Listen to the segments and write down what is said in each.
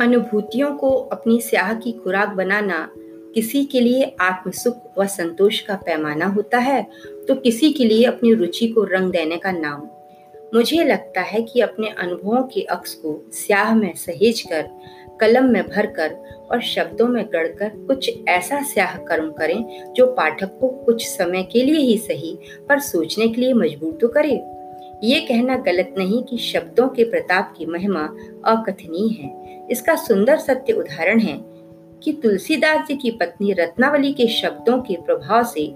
अनुभूतियों को अपनी स्याह की खुराक बनाना किसी के लिए आत्म सुख व संतोष का पैमाना होता है तो किसी के लिए अपनी रुचि को रंग देने का नाम। मुझे लगता है कि अपने अनुभवों के अक्स को स्याह में सहेज कर, कलम में भर कर और शब्दों में गढ़कर कुछ ऐसा स्याह कर्म करें जो पाठक को कुछ समय के लिए ही सही, पर सोचने के लिए मजबूर तो करे। ये कहना गलत नहीं कि शब्दों के प्रताप की महिमा अकथनीय है। इसका सुंदर सत्य उदाहरण है कि तुलसीदास जी की पत्नी रत्नावली के शब्दों के प्रभाव से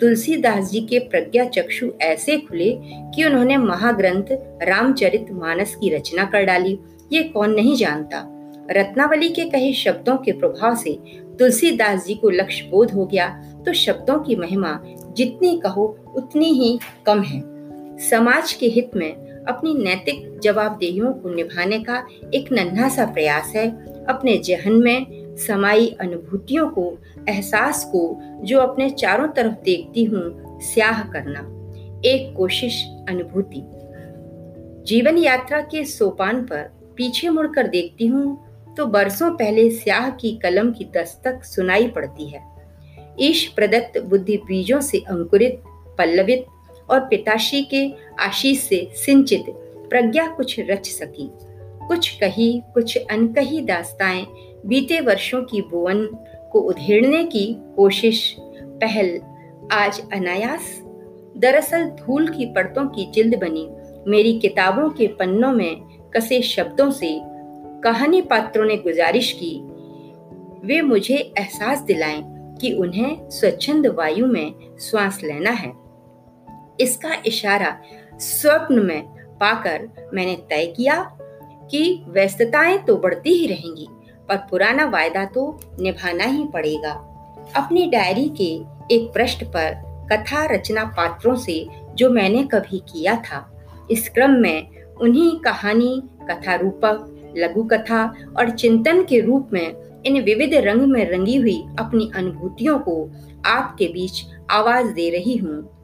तुलसीदास जी के प्रज्ञा चक्षु ऐसे खुले कि उन्होंने महाग्रंथ रामचरित मानस की रचना कर डाली। ये कौन नहीं जानता? रत्नावली के कहे शब्दों के प्रभाव से तुलसीदास जी को लक्ष्य बोध हो गया तो शब्दों की महिमा जितनी कहो, उतनी ही कम है। समाज के हित में अपनी नैतिक जवाबदेहियों को निभाने का एक नन्हा सा प्रयास है। अपने जहन में समाई अनुभूतियों को, एहसास को, जो अपने चारों तरफ़ देखती हूँ, स्याह करना। एक कोशिश, अनुभूति। जीवन यात्रा के सोपान पर पीछे मुड़कर देखती हूँ तो बरसों पहले स्याह की कलम की दस्तक सुनाई पड़ती है। ईश प्रदत्त बुद्धि बीजों से अंकुरित, पल्लवित और पिताश्री के आशीष से सिंचित प्रज्ञा कुछ रच सकी। कुछ कही, कुछ अनकही दास्ताएँ बीते वर्षों की बुवन को उधेड़ने की कोशिश। पहल आज अनायास। दरअसल धूल की परतों की जिल्द बनी। मेरी किताबों के पन्नों में कसे शब्दों से कहानी पात्रों ने गुजारिश की। वे मुझे एहसास दिलाएँ कि उन्हें स्वच्छंद वायु में श्वास लेना है। इसका इशारा स्वप्न में पाकर मैंने तय किया कि व्यस्तताएँ तो बढ़ती ही रहेंगी, पर पुराना वायदा तो निभाना ही पड़ेगा। अपनी डायरी के एक पृष्ठ पर कथा रचना पात्रों से जो मैंने कभी किया था, इस क्रम में उन्हीं कहानी कथा रूपक लघु कथा और चिंतन के रूप में इन विविध रंग में रंगी हुई अपनी अनुभूतियों को आपके बीच आवाज़ दे रही हूँ।